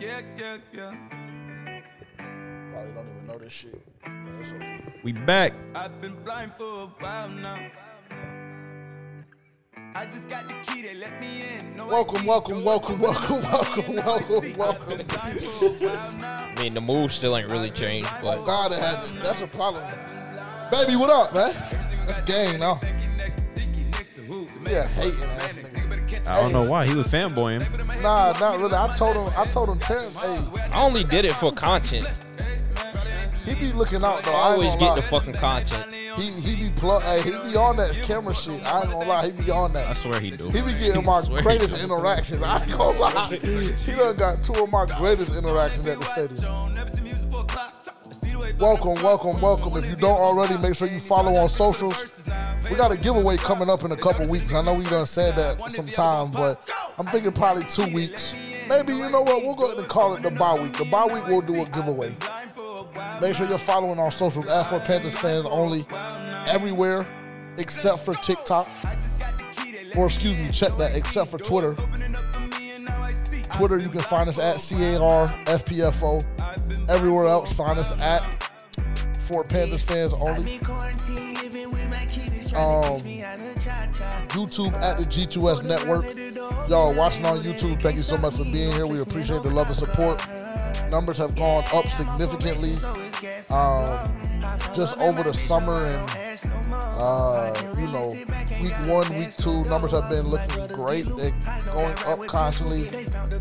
Yeah, yeah, yeah. Probably don't even know this shit. But okay. We back. I've been blind for a while now. I just got the key, they let me in. No Welcome, ID, welcome, welcome, welcome, welcome, welcome, welcome. I've been blind for a while now. I mean, the move still ain't really changed, but God, it has, that's a problem. Baby, what up, man? That's gang now. Yeah, hating ass nigga. I don't know why he was fanboying. Nah, not really. I told him, I told him, Terrence, hey, I only did it for content. he be looking out though. I I ain't always gonna get lie. the fucking content. He he be plug, hey, he be on that camera shit. I ain't gonna lie, he be on that. I that. swear he do. He be getting my Swear he greatest do. interactions. I ain't gonna lie. He done got two of my greatest interactions at the stadium. Welcome, welcome, welcome. If you don't already, make sure you follow on socials. We got a giveaway coming up in a couple weeks. I know we done said that sometime, but I'm thinking probably two weeks. Maybe, you know what, we'll go ahead and call it the bye week. The bye week, we'll do a giveaway. Make sure you're following our socials for Panthers fans only, everywhere except for TikTok. Or excuse me, check that, except for Twitter. Twitter, you can find us at CARFPFO. Everywhere else, find us at For Panthers fans only. Um, YouTube at the G2S Network. Y'all are watching on YouTube. Thank you so much for being here. We appreciate the love and support. Numbers have gone up significantly um, just over the summer and uh, you know, week one, week two, numbers have been looking great. They're going up constantly.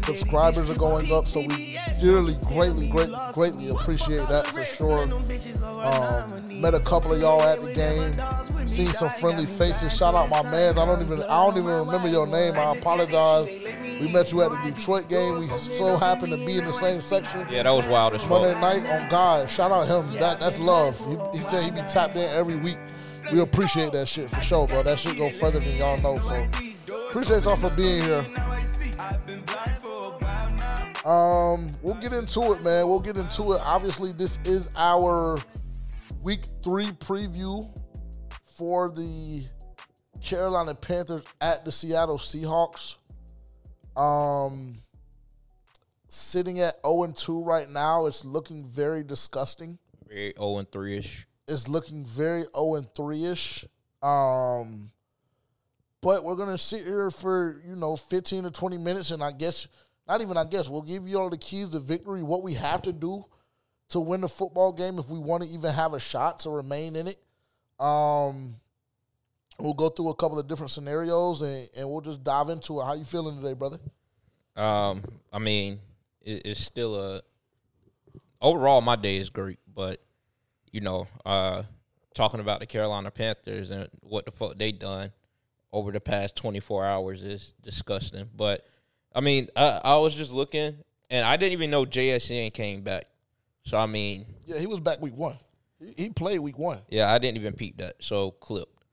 Subscribers are going up, so we dearly, greatly, great, greatly appreciate that for sure. Um, met a couple of y'all at the game, seen some friendly faces. Shout out my man. I don't even, I don't even remember your name. I apologize. We met you at the Detroit game. We so happened to be in the same section. Yeah, that was wild as well. Monday night on God. Shout out him. That that's love. He, he said he be tapped in every week. We appreciate that shit for sure, bro. That shit go further than y'all know. So appreciate y'all for being here. Um, we'll get into it, man. We'll get into it. Obviously, this is our week three preview for the Carolina Panthers at the Seattle Seahawks. Um, sitting at 0 and 2 right now. It's looking very disgusting. Very 0 and 3 ish. It's looking very 0 3 ish. Um, but we're gonna sit here for you know 15 to 20 minutes, and I guess not even I guess we'll give you all the keys to victory. What we have to do to win the football game if we want to even have a shot to remain in it. Um, we'll go through a couple of different scenarios, and, and we'll just dive into it. How you feeling today, brother? Um, I mean, it, it's still a. Overall, my day is great, but you know, uh, talking about the Carolina Panthers and what the fuck they done over the past twenty four hours is disgusting. But I mean, I, I was just looking, and I didn't even know JSN came back. So I mean, Yeah, he was back week one. He, he played week one. yeah, I didn't even peep that. So clipped.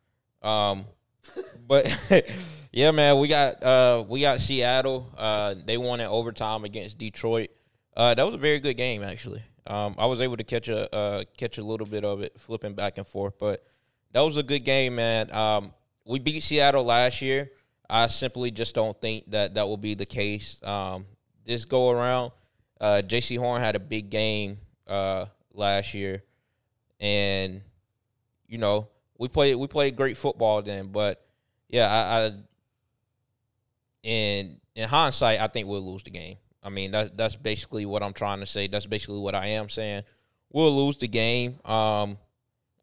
Um, but yeah, man, we got uh we got Seattle. Uh, they won in overtime against Detroit. Uh, that was a very good game actually. Um, I was able to catch a uh, catch a little bit of it, flipping back and forth. But that was a good game, man. Um, we beat Seattle last year. I simply just don't think that that will be the case um, this go around. Uh, Jaycee Horn had a big game uh, last year, and you know we played we played great football then. But yeah, I, I in in hindsight, I think we'll lose the game. I mean, that that's basically what I'm trying to say. That's basically what I am saying. We'll lose the game. Um,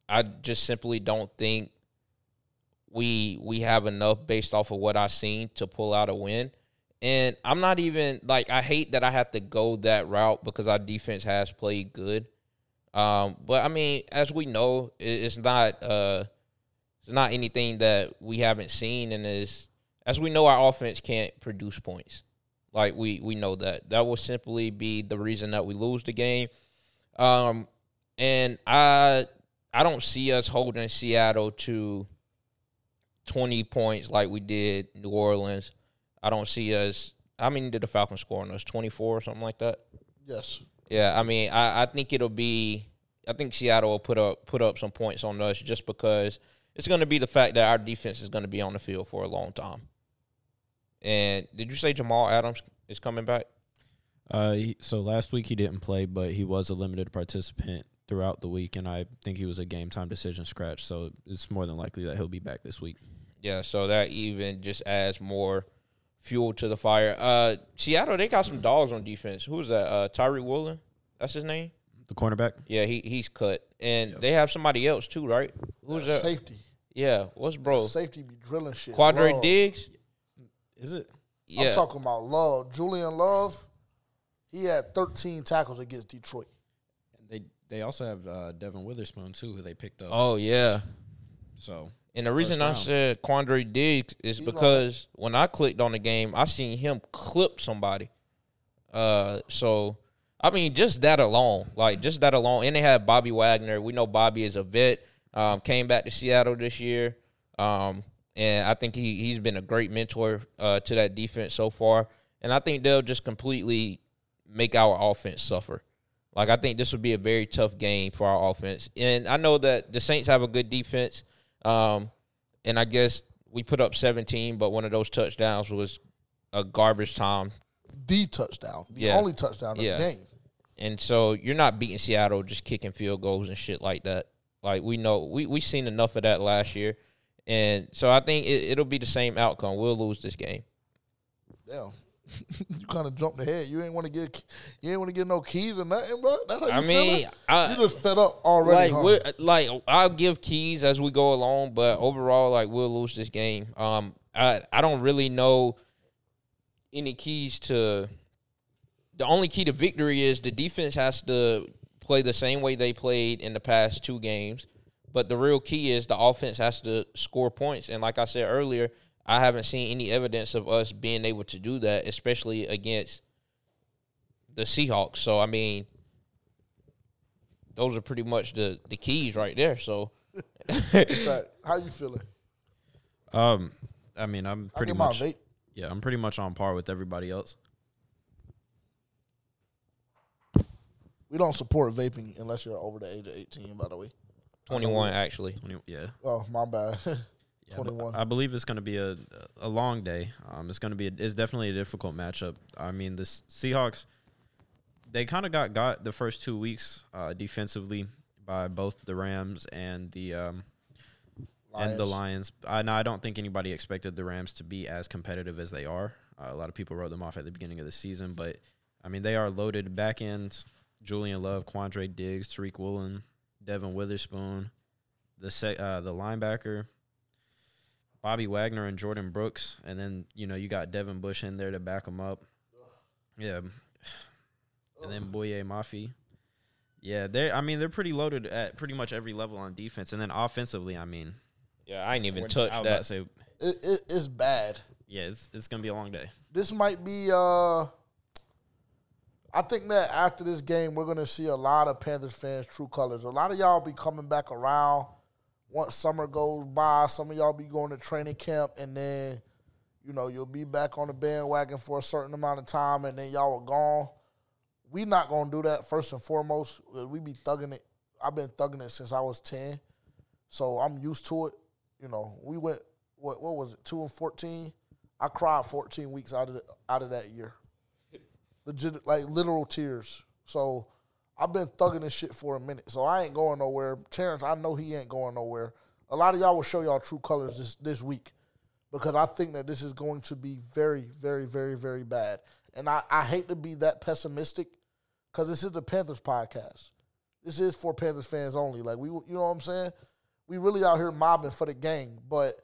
I just simply don't think we we have enough based off of what I've seen to pull out a win. And I'm not even like I hate that I have to go that route because our defense has played good. Um, but I mean, as we know, it, it's not uh, it's not anything that we haven't seen, and is as we know, our offense can't produce points. Like we we know that that will simply be the reason that we lose the game. Um, and I I don't see us holding Seattle to twenty points like we did New Orleans. I don't see us. I mean, did the Falcons score on us? Twenty four or something like that. Yes. Yeah, I mean, I, I think it'll be. I think Seattle will put up put up some points on us just because it's going to be the fact that our defense is going to be on the field for a long time. And did you say Jamal Adams is coming back? Uh, he, so last week he didn't play, but he was a limited participant throughout the week, and I think he was a game time decision scratch. So it's more than likely that he'll be back this week. Yeah, so that even just adds more fuel to the fire. Uh, Seattle, they got some dogs on defense. Who's that? Uh, Tariq Woolen? That's his name? The cornerback. Yeah, he he's cut. And they have somebody else too, right? Who's that? Safety. Yeah, what's bro? Safety be drilling shit. Quandre Love. Diggs? Is it? Yeah. I'm talking about Love. Julian Love. He had 13 tackles against Detroit. They they also have uh, Devon Witherspoon too, who they picked up. oh yeah. So And the reason I said Quandre Diggs is He's because when I clicked on the game, I seen him clip somebody. Uh, so I mean, just that alone, like just that alone, and they had Bobby Wagner. We know Bobby is a vet. Um, came back to Seattle this year, um, and I think he he's been a great mentor uh, to that defense so far. And I think they'll just completely make our offense suffer. Like I think this would be a very tough game for our offense. And I know that the Saints have a good defense. Um, and I guess we put up 17, but one of those touchdowns was a garbage time. The touchdown. The Yeah. only touchdown of Yeah. the game. And so you're not beating Seattle just kicking field goals and shit like that. Like we know we we seen enough of that last year. And so I think it, it'll be the same outcome. We'll lose this game. Damn. you kind of jumped ahead. You ain't want to get you ain't want to get no keys or nothing, bro. That's how you I mean? I, you just fed up already. like huh? like I'll give keys as we go along, but overall, like we'll lose this game. Um, I I don't really know any keys to. The only key to victory is the defense has to play the same way they played in the past two games, but the real key is the offense has to score points. And like I said earlier, I haven't seen any evidence of us being able to do that, especially against the Seahawks. So I mean, those are pretty much the the keys right there. So Like, how you feeling? um, I mean, I'm pretty much vape. yeah, I'm pretty much on par with everybody else. We don't support vaping unless you're over the age of 18, by the way. Twenty one actually. 20, yeah. Oh, my bad. Yeah, 21. I believe it's going to be a a long day. Um, it's going to be a, it's definitely a difficult matchup. I mean, the Seahawks they kind of got got the first two weeks uh, defensively by both the Rams and the um, and the Lions. I no, I don't think anybody expected the Rams to be as competitive as they are. Uh, a lot of people wrote them off at the beginning of the season, but I mean they are loaded back end. Julian Love, Quandre Diggs, Tariq Woolen, Devon Witherspoon, the se- uh, the linebacker, Bobby Wagner and Jordyn Brooks, and then you know you got Devin Bush in there to back them up. Yeah, and then Boye Mafe. Yeah, they. I mean, they're pretty loaded at pretty much every level on defense, and then offensively, I mean, Yeah, I ain't even we're- touched I was about that. to say, It, it, it's bad. yeah, it's it's gonna be a long day. This might be. uh I think that after this game, we're gonna see a lot of Panthers fans' true colors. A lot of y'all be coming back around once summer goes by. Some of y'all be going to training camp, and then you know you'll be back on the bandwagon for a certain amount of time, and then y'all are gone. We not gonna do that. First and foremost, we be thugging it. I've been thugging it since I was ten, so I'm used to it. You know, we went what what was it two and fourteen. I cried 14 weeks out of the, out of that year. Legit, like literal tears. So I've been thugging this shit for a minute. So I ain't going nowhere. Terrence, I know he ain't going nowhere. A lot of y'all will show y'all true colors this this week because I think that this is going to be very, very, very, very bad. And I, I hate to be that pessimistic because this is the Panthers podcast. This is for Panthers fans only. Like we, you know what I'm saying? We really out here mobbing for the gang, but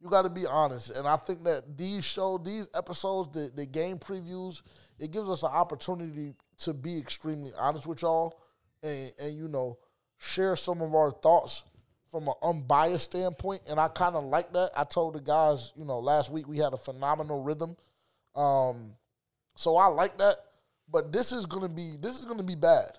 you got to be honest. And I think that these show, these episodes, the, the game previews, it gives us an opportunity to be extremely honest with y'all and, and you know, share some of our thoughts from an unbiased standpoint. And I kind of like that. I told the guys, you know, last week we had a phenomenal rhythm. Um, so I like that. But this is gonna be this is gonna be bad.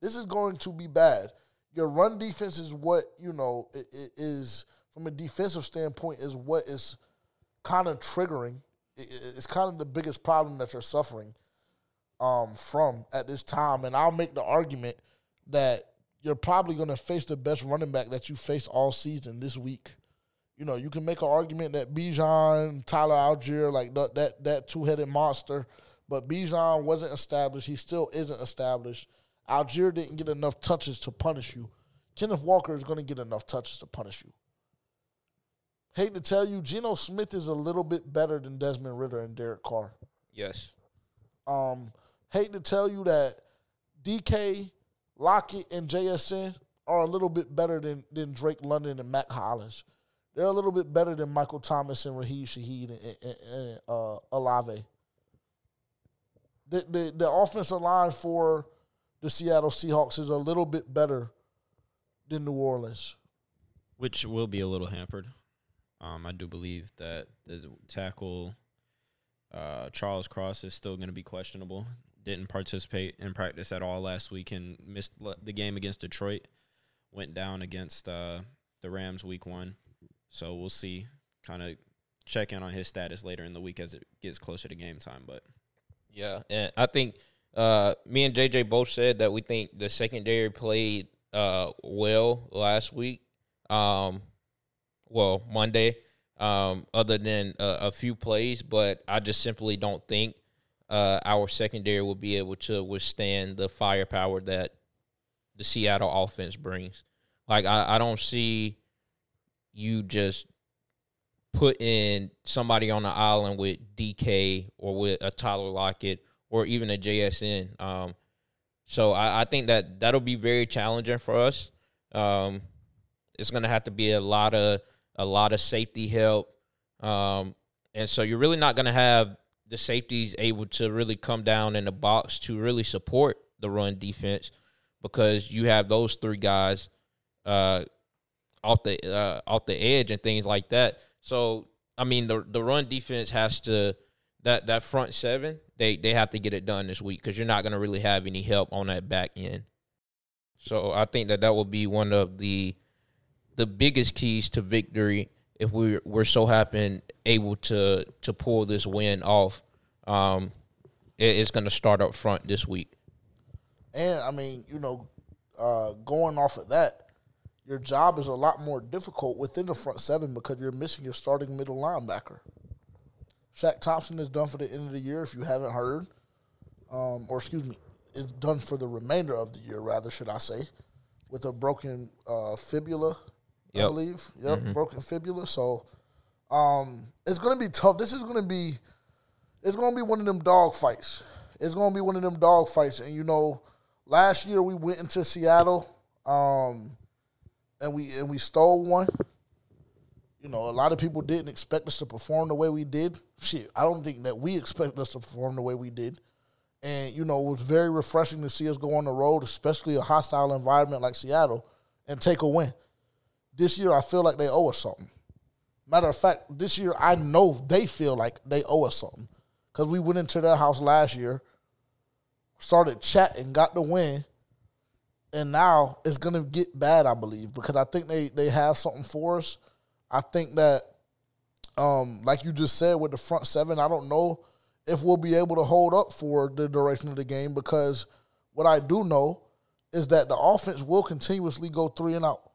This is going to be bad. Your run defense is what you know i- i- is from a defensive standpoint is what is kind of triggering. It's kind of the biggest problem that you're suffering um, from at this time. And I'll make the argument that you're probably going to face the best running back that you faced all season this week. You know, you can make an argument that Bijan, Tyler Allgeier, like that that, that two headed monster, But Bijan wasn't established. He still isn't established. Allgeier didn't get enough touches to punish you. Kenneth Walker is going to get enough touches to punish you. Hate to tell you, Geno Smith is a little bit better than Desmond Ridder and Derek Carr. Yes. Um, hate to tell you that DK, Lockett, and JSN are a little bit better than, than Drake London and Mack Hollins. They're a little bit better than Michael Thomas and Rashid Shaheed and, and, and uh, Olave. The, the the offensive line for the Seattle Seahawks is a little bit better than New Orleans. which will be a little hampered. Um, I do believe that the tackle uh, Charles Cross is still going to be questionable. Didn't participate in practice at all last week and missed the game against Detroit. Went down against uh, the Rams week one. So we'll see. Kind of check in on his status later in the week as it gets closer to game time. But Yeah, and I think uh, me and JJ both said that we think the secondary played uh, well last week. Um, well, Monday, um, other than uh, a few plays, but I just simply don't think uh, our secondary will be able to withstand the firepower that the Seattle offense brings. Like I, I don't see you just put in somebody on the island with DK or with a Tyler Lockett or even a JSN. Um, so I, I think that that'll be very challenging for us. Um, it's going to have to be a lot of a lot of safety help, um, and so you're really not going to have the safeties able to really come down in the box to really support the run defense because you have those three guys uh, off the uh, off the edge and things like that. So I mean, the the run defense has to that that front seven they they have to get it done this week because you're not going to really have any help on that back end. So I think that that will be one of the the biggest keys to victory if we we're so happen able to to pull this win off. Um, it, it's going to start up front this week. And I mean, you know, uh, going off of that, your job is a lot more difficult within the front seven because you're missing your starting middle linebacker. Shaq Thompson is done for the end of the year, if you haven't heard, um, or excuse me, is done for the remainder of the year, rather should I say, with a broken uh, fibula, I Yep. believe. Yep, broken fibula. So um, it's going to be tough. This is going to be, it's going to be one of them dog fights. It's going to be one of them dog fights, and you know, last year we went into Seattle, um, and we and we stole one. You know, a lot of people didn't expect us to perform the way we did. Shit, I don't think that we expected us to perform the way we did. And you know, it was very refreshing to see us go on the road, especially a hostile environment like Seattle, and take a win. This year, I feel like they owe us something. Matter of fact, this year I know they feel like they owe us something because we went into their house last year, started chatting, got the win, and now it's gonna get bad, I believe, because I think they they have something for us. I think that, um, like you just said, with the front seven, I don't know if we'll be able to hold up for the duration of the game because what I do know is that the offense will continuously go three and out.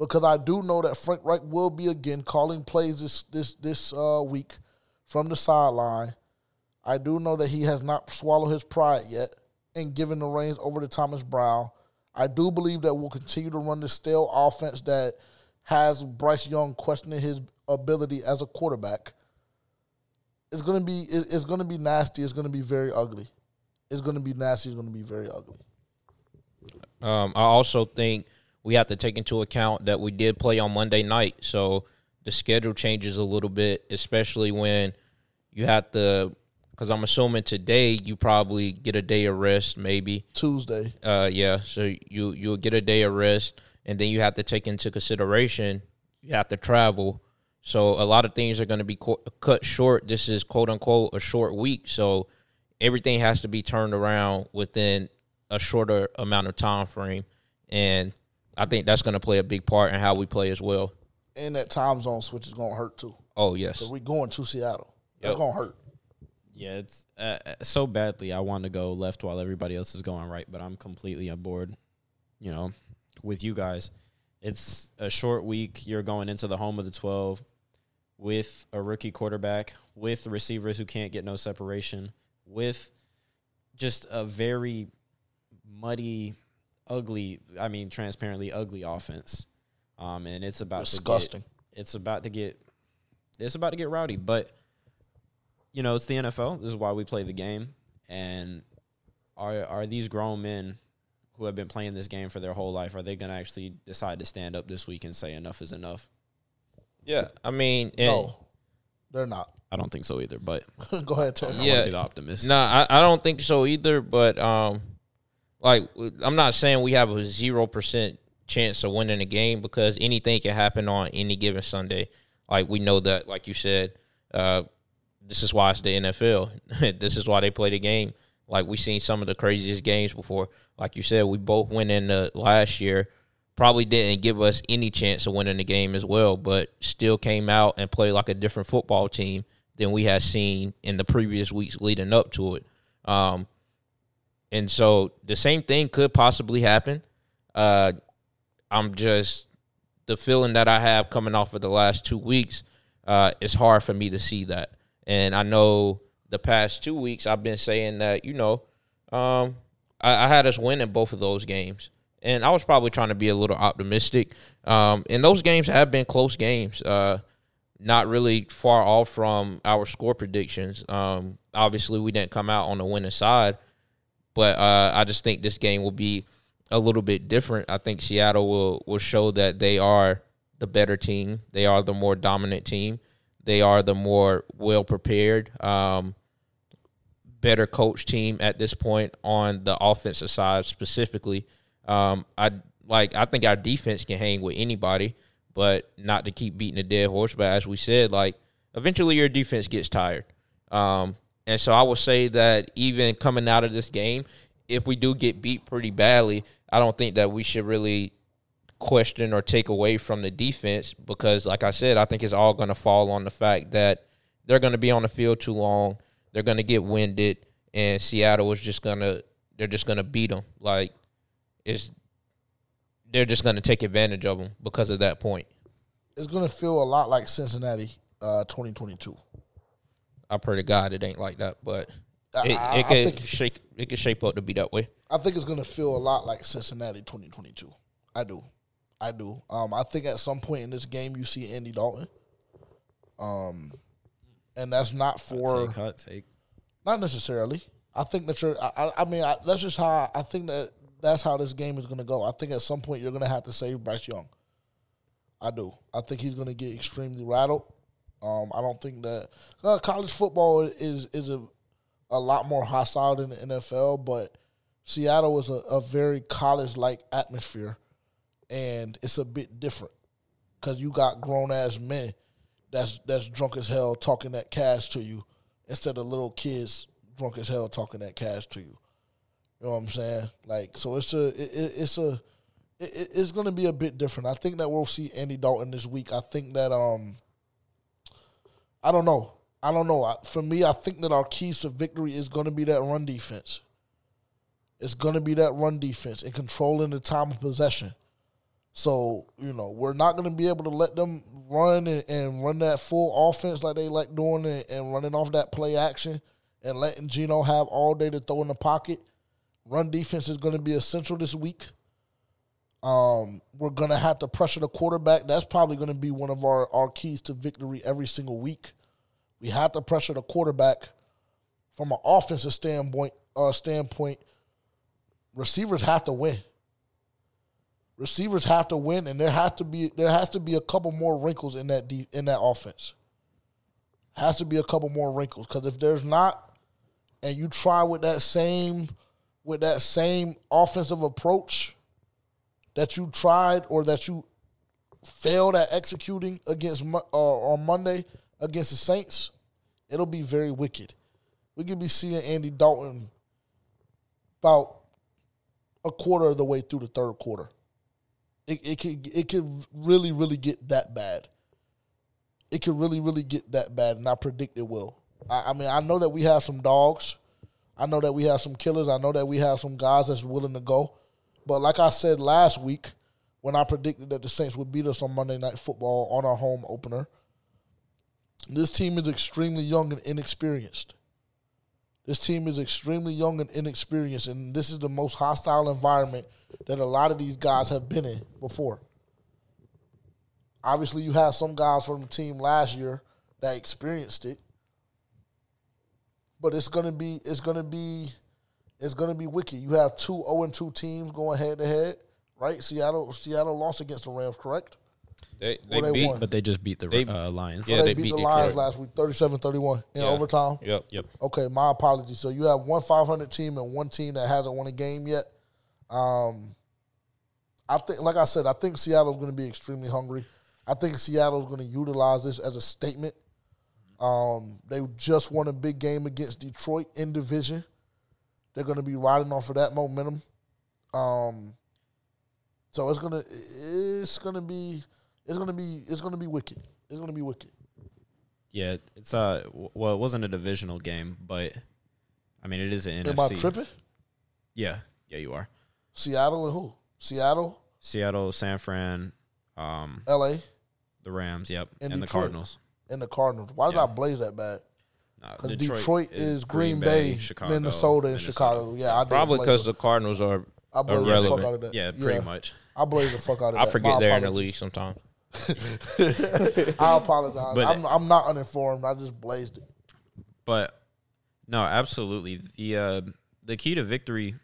Because I do know that Frank Reich will be again calling plays this this this uh, week from the sideline. I do know that he has not swallowed his pride yet and given the reins over to Thomas Brown. I do believe that we'll continue to run the stale offense that has Bryce Young questioning his ability as a quarterback. It's gonna be it's gonna be nasty. It's gonna be very ugly. It's gonna be nasty. It's gonna be very ugly. Um, I also think we have to take into account that we did play on Monday night, so the schedule changes a little bit, especially when you have to. Because I'm assuming today you probably get a day of rest, maybe. Tuesday. Uh, yeah. So you you'll get a day of rest, and then you have to take into consideration you have to travel. So a lot of things are going to be co- cut short. This is quote unquote a short week, so everything has to be turned around within a shorter amount of time frame, and I think that's going to play a big part in how we play as well. And that time zone switch is gonna hurt too. Oh yes, Cause we going to Seattle. It's gonna hurt. Yeah, it's uh, uh, so badly. I want to go left while everybody else is going right, but I'm completely on board. You know, with you guys, it's a short week. You're going into the home of the twelve. with a rookie quarterback, with receivers who can't get no separation, with just a very muddy, ugly, I mean, transparently ugly offense. Um, and it's about Disgusting. To get, it's about to get, it's about to get rowdy. But you know, it's the NFL. This is why we play the game. And are are these grown men who have been playing this game for their whole life are they going to actually decide to stand up this week and say enough is enough? Yeah, I mean, and No, they're not. I don't think so either. But Go ahead, Ted. I want Yeah. to be the optimist. No, I, I don't think so either. But um, like I'm not saying we have a zero percent chance of winning a game because anything can happen on any given Sunday. Like we know that, like you said, uh, this is why it's the NFL. this is why they play the game. Like we've seen some of the craziest games before. Like you said, we both went in the last year. Probably didn't give us any chance of winning the game as well, but still came out and played like a different football team than we had seen in the previous weeks leading up to it. Um, and so the same thing could possibly happen. Uh, I'm just the feeling that I have coming off of the last two weeks. Uh, it's hard for me to see that, and I know the past two weeks I've been saying that you know, um, I, I had us winning both of those games, and I was probably trying to be a little optimistic. Um, and those games have been close games. Uh, not really far off from our score predictions. Um, obviously, we didn't come out on the winning side, but uh, I just think this game will be a little bit different. I think Seattle will will show that they are the better team. They are the more dominant team. They are the more well prepared, um, better coach team at this point on the offensive side specifically. Um, I like. I think our defense can hang with anybody but not to keep beating a dead horse. But as we said, like eventually your defense gets tired. Um, and so I will say that even coming out of this game, if we do get beat pretty badly, I don't think that we should really question or take away from the defense because, like I said, I think it's all going to fall on the fact that they're going to be on the field too long. They're going to get winded, and Seattle is just going to they're just going to beat them. Like it's they're just going to take advantage of them because of that point. It's gonna feel a lot like Cincinnati, uh, 2022. I pray to God it ain't like that, but it, I- it I could think- shake it could shape up to be that way. I think it's gonna feel a lot like Cincinnati 2022. I do, I do. Um, I think at some point in this game you see Andy Dalton. Um, and that's not for Take, hot take. not necessarily. I think that you're. I, I- I mean, I, that's just how I, I think that that's how this game is going to go. I think at some point you're going to have to save Bryce Young. I do. I think he's going to get extremely rattled. Um, I don't think that uh, college football is is a a lot more hostile than the NFL, but Seattle is a, a very college like atmosphere, and it's a bit different because you got grown ass men that's that's drunk as hell talking that cash to you instead of little kids drunk as hell talking that cash to you. You know what I'm saying? Like, so it's a it, it- it's a it- it's going to be a bit different. I think that we'll see Andy Dalton this week. I think that um I don't know. I don't know. I, for me, I think that our keys to victory is going to be that run defense. It's going to be that run defense and controlling the time of possession. So, you know, we're not going to be able to let them run and, and run that full offense like they like doing and, and running off that play action and letting Geno have all day to throw in the pocket. Run defense is going to be essential this week. Um, we're going to have to pressure the quarterback. That's probably going to be one of our, our keys to victory every single week. We have to pressure the quarterback from an offensive standpoint. Uh, standpoint, receivers have to win receivers have to win, and there has to be there has to be a couple more wrinkles in that de- in that offense. Has to be a couple more wrinkles because if there's not, and you try with that same with that same offensive approach that you tried or that you failed at executing against uh, on Monday against the Saints, it'll be very wicked. We could be seeing Andy Dalton about a quarter of the way through the third quarter. It it could it could really really get that bad. It could really really get that bad, and I predict it will. I, I mean, I know that we have some dogs. I know that we have some killers. I know that we have some guys that's willing to go. But like I said last week, when I predicted that the Saints would beat us on Monday Night Football on our home opener, This team is extremely young and inexperienced. This team is extremely young and inexperienced, and this is the most hostile environment that a lot of these guys have been in before. Obviously, you have some guys from the team last year that experienced it, but it's gonna be it's gonna be it's gonna be wicked. You have two 0 and 2 teams going head to head, right? Seattle Seattle lost against the Rams, correct? They, Well, they beat. won. But they just beat the They- uh, Lions. Yeah, so they they, beat, beat the Lions last week, 37-31 in Yeah. overtime. Yep. Yep. Okay, my apologies. So you have one 500 team and one team that hasn't won a game yet. Um, I think, like I said, I think Seattle's going to be extremely hungry. I think Seattle's going to utilize this as a statement. Um, they just won a big game against Detroit in division. They're going to be riding off of that momentum. Um, so it's gonna it's gonna be it's gonna be it's gonna be wicked. It's gonna be wicked. Yeah, it's uh well, it wasn't a divisional game, but I mean it is an Am I NFC. tripping? Yeah, yeah, you are. Seattle and who? Seattle, Seattle, San Fran, um, L.A. the Rams, yep, And and, the Cardinals. and the Cardinals. Why did Yeah. I blaze that bad? Nah, Because Detroit, is Green, Bay, Chicago, Minnesota, and Chicago. Yeah, I Probably because the Cardinals are. I blazed the fuck irrelevant. out of that. Yeah, pretty much. I blazed the fuck out of I that. forget My they're in the league sometimes. I apologize. But- I'm, I'm not uninformed. I just blazed it. But no, absolutely. The uh, the key to victory,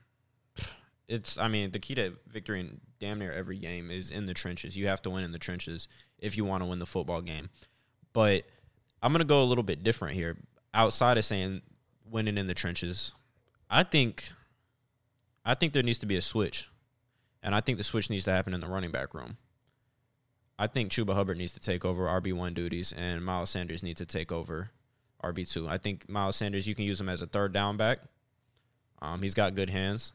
it's I mean the key to victory in damn near every game is in the trenches. You have to win in the trenches if you want to win the football game. But I'm gonna go a little bit different here. Outside of saying winning in the trenches, I think I think there needs to be a switch, and I think the switch needs to happen in the running back room. I think Chuba Hubbard needs to take over RB one duties, and Miles Sanders needs to take over RB two. I think Miles Sanders you can use him as a third down back. Um, he's got good hands,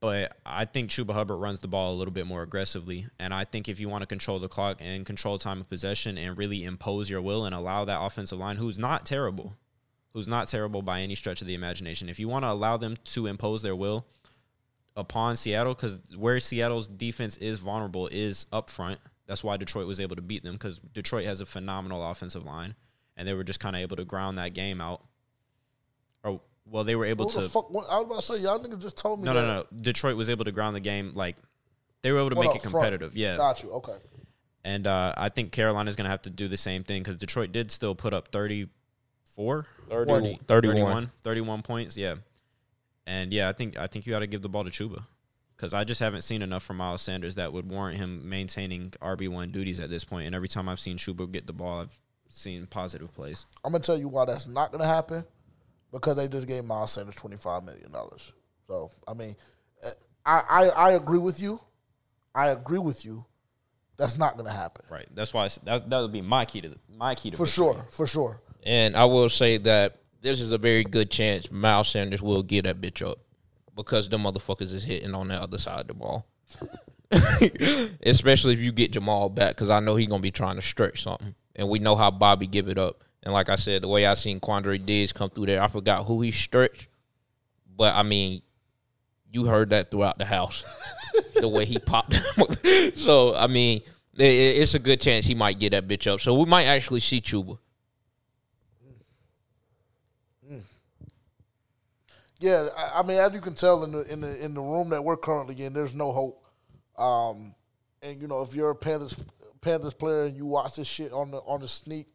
but I think Chuba Hubbard runs the ball a little bit more aggressively. And I think if you want to control the clock and control time of possession and really impose your will and allow that offensive line, who's not terrible, who's not terrible by any stretch of the imagination, if you want to allow them to impose their will upon Seattle, because where Seattle's defense is vulnerable is up front. That's why Detroit was able to beat them because Detroit has a phenomenal offensive line, and they were just kind of able to ground that game out. Or well, they were able Who to. the fuck? What, I was about to say, y'all niggas just told me No, that. no, no. Detroit was able to ground the game like they were able to Well, make up it front. competitive. Yeah, Got you. Okay. and uh, I think Carolina's going to have to do the same thing because Detroit did still put up 34, 30, 30 31. 31, 31 points. Yeah, and yeah, I think I think you got to give the ball to Chuba because I just haven't seen enough from Miles Sanders that would warrant him maintaining RB one duties at this point. And every time I've seen Chuba get the ball, I've seen positive plays. I'm gonna tell you why that's not gonna happen because they just gave Miles Sanders twenty five million dollars. So I mean, eh, I, I I agree with you. I agree with you. That's not gonna happen Right. That's why that that would be my key to my key to for victory. sure. For sure. And I will say that this is a very good chance Miles Sanders will get that bitch up because the motherfuckers is hitting on the other side of the ball. Especially if you get Jamal back, because I know he's gonna be trying to stretch something, and we know how Bobby give it up. And like I said, the way I seen Quandre Diggs come through there, I forgot who he stretched, but I mean, you heard that throughout the house, the way he popped. so I mean, i- i- it's a good chance he might get that bitch up. So we might actually see Chuba. Yeah, I, I mean, as you can tell in the in the in the room that we're currently in, there's no hope. Um, and you know, if you're a Panthers Panthers player and you watch this shit on the on the sneak,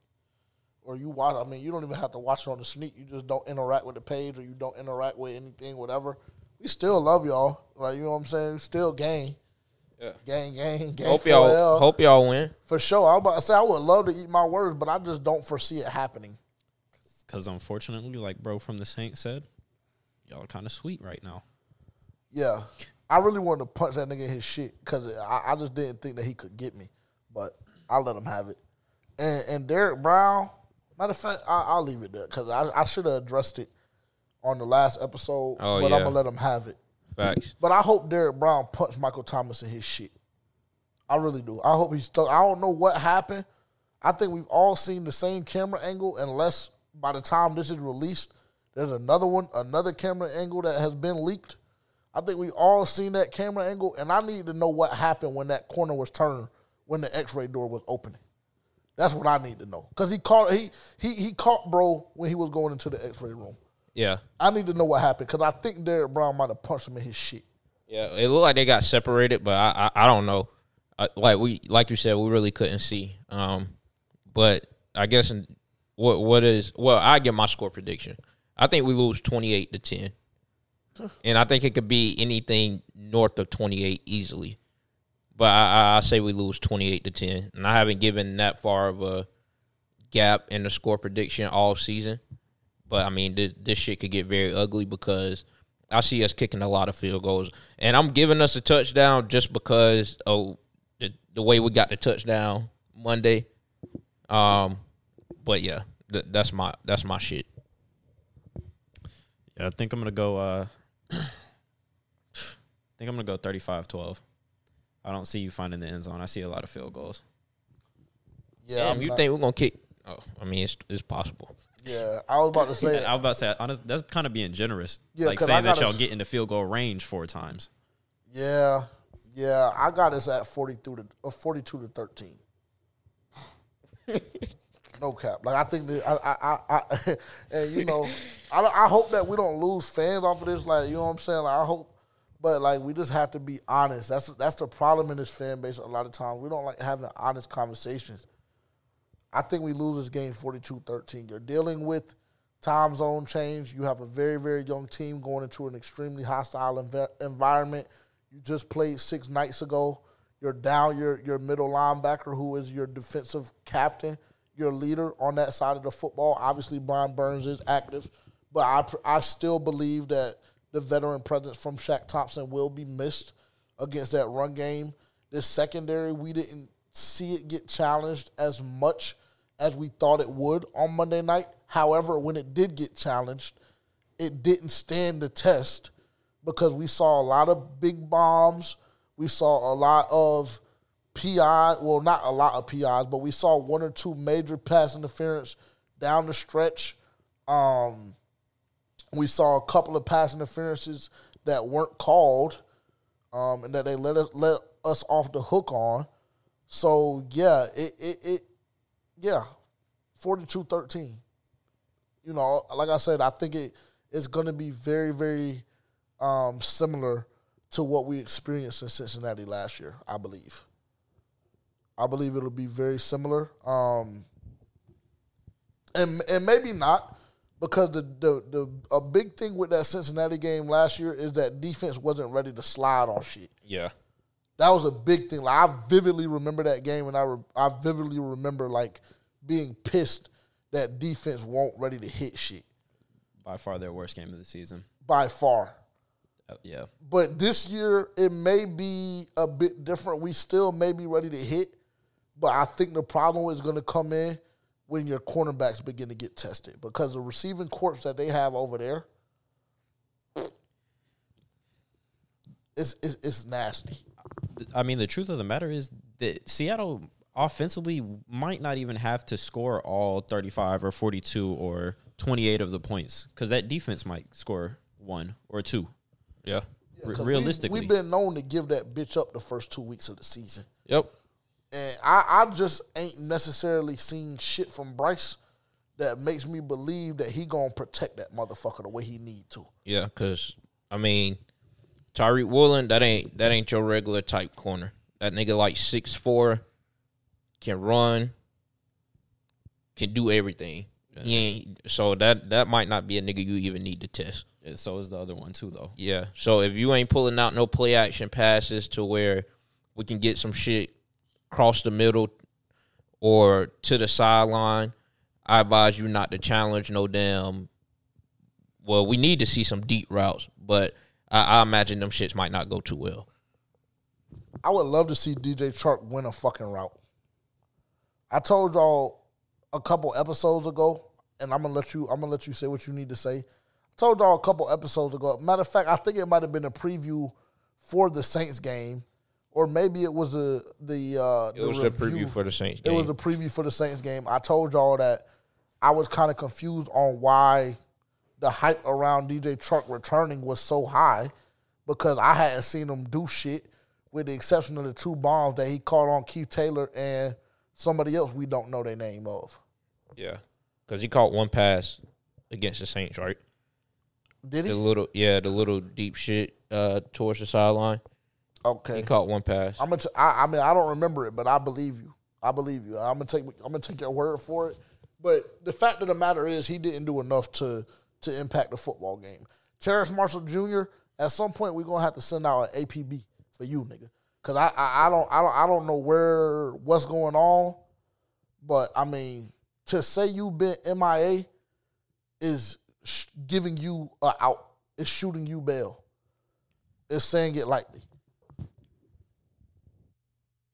or you watch, I mean, you don't even have to watch it on the sneak. You just don't interact with the page, or you don't interact with anything, whatever. We still love y'all, like you know what I'm saying. Still gang, Yeah. gang, gang, gang. Hope y'all hope y'all win. for sure. I was about to say I would love to eat my words, but I just don't foresee it happening. Because unfortunately, like bro from the Saints said, y'all are kind of sweet right now. Yeah, I really wanted to punch that nigga in his shit because I, I just didn't think that he could get me, but I let him have it. And and Derrick Brown, matter of fact, I, I'll leave it there because I, I should have addressed it on the last episode, Oh, but yeah. I'm gonna let him have it. Facts. But I hope Derrick Brown punched Michael Thomas in his shit. I really do. I hope he's stuck. I don't know what happened. I think we've all seen the same camera angle, unless by the time this is released, there's another one, another camera angle that has been leaked. I think we all seen that camera angle, and I need to know what happened when that corner was turned, when the X-ray door was opening. That's what I need to know. Cause he caught he he he caught bro when he was going into the X-ray room. Yeah. I need to know what happened because I think Derrick Brown might have punched him in his shit. Yeah, it looked like they got separated, but I I, I don't know. I, like we like you said, we really couldn't see. Um, but I guess in, what what is well, I get my score prediction. I think we lose twenty eight to ten, and I think it could be anything north of twenty eight easily. But I, I, say we lose twenty eight to ten, and I haven't given that far of a gap in the score prediction all season. But I mean, this this shit could get very ugly because I see us kicking a lot of field goals, and I'm giving us a touchdown just because oh the, the way we got the touchdown Monday. Um, but yeah, th- that's my that's my shit. Yeah, I think I'm gonna go. Uh, I think I'm gonna go 35-12. I don't see you finding the end zone. I see a lot of field goals. Yeah, Damn, you not- think we're gonna kick? Oh, I mean, it's it's possible. yeah. I was about to say I was about to say, honest, that's kind of being generous. Yeah, like 'cause I saying that y'all get in the field goal range four times. Yeah, yeah. I got us at forty two to uh, forty two to thirteen. no cap. Like I think that I, I, I, I and you know, I, I hope that we don't lose fans off of this. Like you know what I'm saying. Like I hope, but like we just have to be honest. That's that's the problem in this fan base. A lot of times we don't like having honest conversations. I think we lose this game 42-13. You're dealing with time zone change. You have a very, very young team going into an extremely hostile env- environment. You just played six nights ago. You're down your, your middle linebacker, who is your defensive captain, your leader on that side of the football. Obviously, Brian Burns is active, but I, I still believe that the veteran presence from Shaq Thompson will be missed against that run game. This secondary, we didn't see it get challenged as much as we thought it would on Monday night. However, when it did get challenged, it didn't stand the test because we saw a lot of big bombs. We saw a lot of PI, well, not a lot of PIs, but we saw one or two major pass interference down the stretch. Um, we saw a couple of pass interferences that weren't called um, and that they let us let us off the hook on. So yeah, it it, it yeah, 42-13. You know, like I said, I think it is going to be very very um, similar to what we experienced in Cincinnati last year. I believe. I believe it'll be very similar. Um, and and maybe not because the, the the a big thing with that Cincinnati game last year is that defense wasn't ready to slide on shit. Yeah. That was a big thing. Like I vividly remember that game, and I re- I vividly remember like being pissed that defense won't ready to hit shit By far their worst game of the season. by far. Uh, yeah. But this year it may be a bit different. We still may be ready to hit, but I think the problem is going to come in when your cornerbacks begin to get tested because the receiving corps that they have over there, it's it's, it's nasty. I mean, the truth of the matter is that Seattle offensively might not even have to score all 35 or 42 or 28 of the points because that defense might score one or two. Yeah. Re- 'Cause we- realistically. we've been known to give that bitch up the first two weeks of the season. Yep. And I, I just ain't necessarily seen shit from Bryce that makes me believe that he gonna protect that motherfucker the way he need to. Yeah, because I mean, Tariq Woolen, that ain't that ain't your regular type corner. That nigga like six four, can run, can do everything. He ain't so that that might not be a nigga you even need to test. Yeah, so is the other one too, though. Yeah. So if you ain't pulling out no play action passes to where we can get some shit across the middle or to the sideline, I advise you not to challenge no damn. Well, we need to see some deep routes, but I, I imagine them shits might not go too well. I would love to see DJ Chark win a fucking route. I told y'all a couple episodes ago, and I'm gonna let you. I'm gonna let you say what you need to say. I told y'all a couple episodes ago. Matter of fact, I think it might have been a preview for the Saints game, or maybe it was a the. Uh, It was the preview for the Saints It game. was a preview for the Saints game. I told y'all that I was kind of confused on why the hype around DJ Chark returning was so high because I hadn't seen him do shit with the exception of the two bombs that he caught on Keith Taylor and somebody else we don't know their name of. Yeah, because he caught one pass against the Saints, right? Did he? The little, yeah, the little deep shit uh, towards the sideline. Okay, he caught one pass. I'm gonna. T- I, I mean, I don't remember it, but I believe you. I believe you. I'm gonna take. I'm gonna take your word for it. But the fact of the matter is, he didn't do enough to to impact the football game. Terrace Marshall Jr. At some point, we're gonna have to send out an APB for you, nigga. Cause I, I I don't I don't I don't know where what's going on, but I mean to say you've been MIA is sh- giving you a out. It's shooting you bail. It's saying it lightly.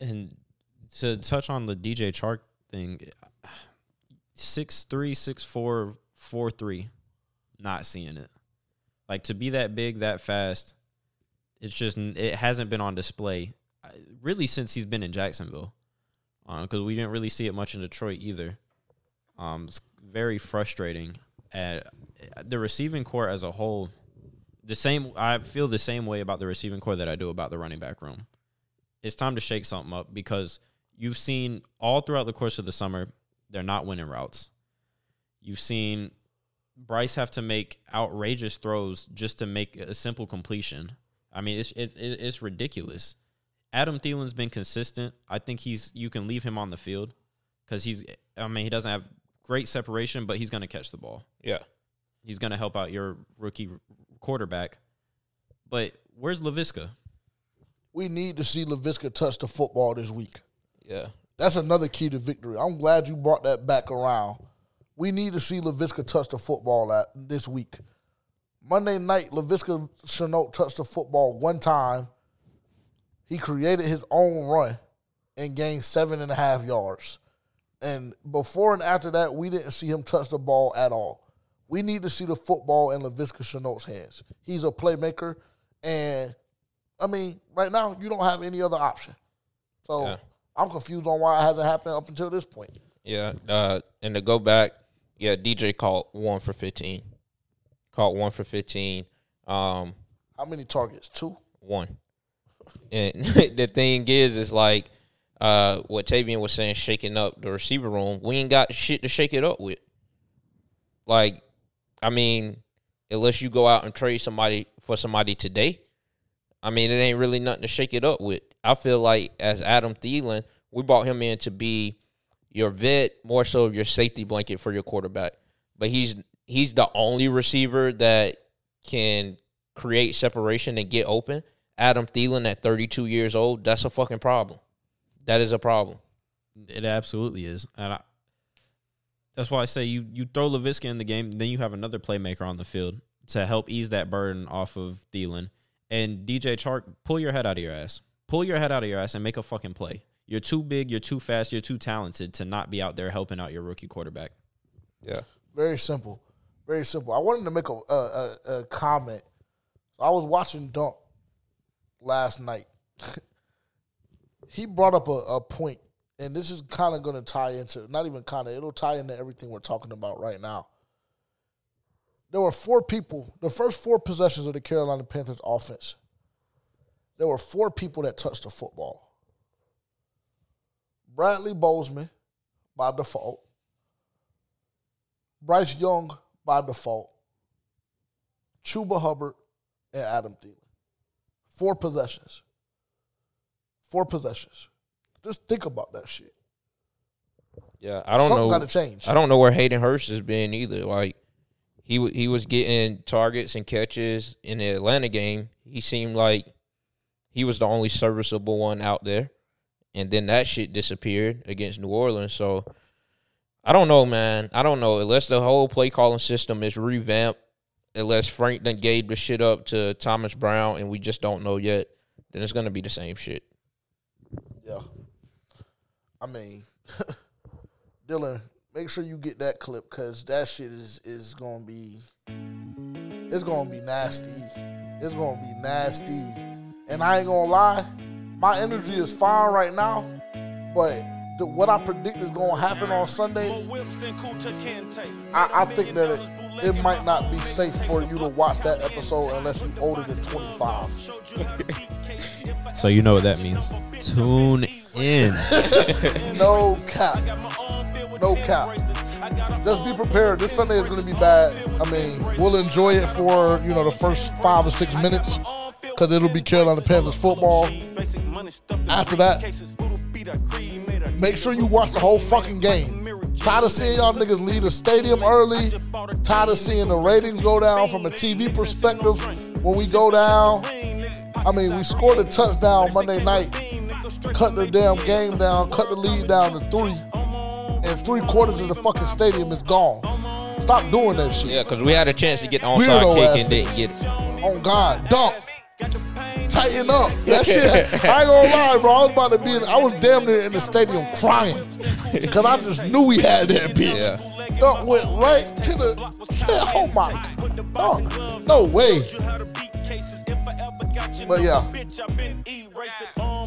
And to touch on the DJ Chark thing, six three, six four, four three, not seeing it. Like to be that big, that fast, it's just it hasn't been on display uh, really since he's been in Jacksonville, because we didn't really see it much in Detroit either. Um, it's very frustrating. At the receiving corps as a whole, the same. I feel the same way about the receiving corps that I do about the running back room it's time to shake something up because you've seen all throughout the course of the summer they're not winning routes. You've seen Bryce have to make outrageous throws just to make a simple completion. I mean, it's it, it, it's ridiculous. Adam Thielen's been consistent. I think he's you can leave him on the field because he's. I mean, he doesn't have great separation, but he's going to catch the ball. yeah, He's going to help out your rookie quarterback. But where's Laviska? We need to see Laviska touch the football this week. yeah, That's another key to victory. I'm glad you brought that back around. We need to see Laviska touch the football at this week. Monday night, Laviska Shenault touched the football one time. He created his own run and gained seven and a half yards. And before and after that, we didn't see him touch the ball at all. We need to see the football in Laviska Shenault's hands. He's a playmaker, and I mean, right now you don't have any other option. So Yeah. I'm confused on why it hasn't happened up until this point. yeah. Uh, and to go back, yeah, DJ caught one for fifteen. Caught one for fifteen. Um, How many targets? Two. one. And the thing is, is like uh, what Tavian was saying, shaking up the receiver room. We ain't got shit to shake it up with. Like, I mean, unless you go out and trade somebody for somebody today, I mean, it ain't really nothing to shake it up with. I feel like as Adam Thielen, we brought him in to be your vet, more so your safety blanket for your quarterback. But he's he's the only receiver that can create separation and get open. Adam Thielen at 32 years old, that's a fucking problem. That is a problem. It absolutely is, and I, that's why I say you you throw Laviska in the game, then you have another playmaker on the field to help ease that burden off of Thielen. And DJ Chark, pull your head out of your ass. Pull your head out of your ass and make a fucking play. You're too big, you're too fast, you're too talented to not be out there helping out your rookie quarterback. Yeah. Very simple. Very simple. I wanted to make a, a, a, a comment. I was watching Dunk last night. he brought up a, a point, and this is kind of going to tie into, not even kind of, it'll tie into everything we're talking about right now. There were four people, the first four possessions of the Carolina Panthers offense, there were four people that touched the football. Bradley Bozeman, by default. Bryce Young by default, Chuba Hubbard, and Adam Thielen. Four possessions. Four possessions. Just think about that shit. Yeah, I don't Something know. got to change. I don't know where Hayden Hurst has been either. Like he he was getting targets and catches in the Atlanta game. He seemed like he was the only serviceable one out there, and then that shit disappeared against New Orleans. So I don't know, man. I don't know unless the whole play calling system is revamped. Unless Frank then gave the shit up to Thomas Brown, and we just don't know yet, then it's gonna be the same shit. Yeah. I mean, Dylan, make sure you get that clip because that shit is is gonna be it's gonna be nasty. It's gonna be nasty. And I ain't gonna lie, my energy is fine right now, but the, what I predict is gonna happen on Sunday, I, I think that it, it might not be safe for you to watch that episode unless you're older than 25. So you know what that means. Tune in. No cap. No cap. Just be prepared. This Sunday is going to be bad. I mean, we'll enjoy it for you know the first five or six minutes because it'll be Carolina Panthers football. After that, make sure you watch the whole fucking game. Tired of seeing y'all niggas leave the stadium early. Tired of seeing the ratings go down from a TV perspective when we go down. I mean, we scored a touchdown Monday night, cut the damn game down, cut the lead down to three, and three quarters of the fucking stadium is gone. Stop doing that shit. Yeah, because we had a chance to get onside Weirdo kick and didn't get it. Oh God, dunk. Tighten up. That shit. I ain't gonna lie, bro. I was about to be. In, I was damn near in the stadium crying because I just knew we had that bitch. Yeah. Dunk went right to the. Oh my. Dunk. No way. But yeah.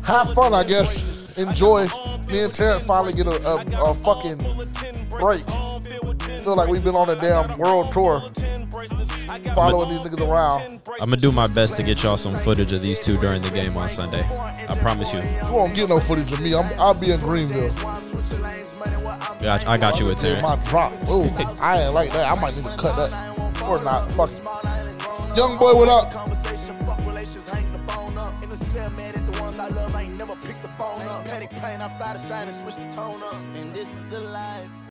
Have fun, I guess. Enjoy. Me and Terrence finally get a, a, a fucking break. Feel like we've been on a damn world tour, following these niggas around. I'm gonna do my best to get y'all some footage of these two during the game on Sunday. I promise you. You won't get no footage of me. I'm, I'll be in Greenville. Yeah, I I got you with Get Terrence. my drop. Ooh, I ain't like that. I might need to cut that. Or not. Fuck it. Young boy, what up? Never pick the phone up. Panic pain, I fly to shine and switch the tone up. And this is the life.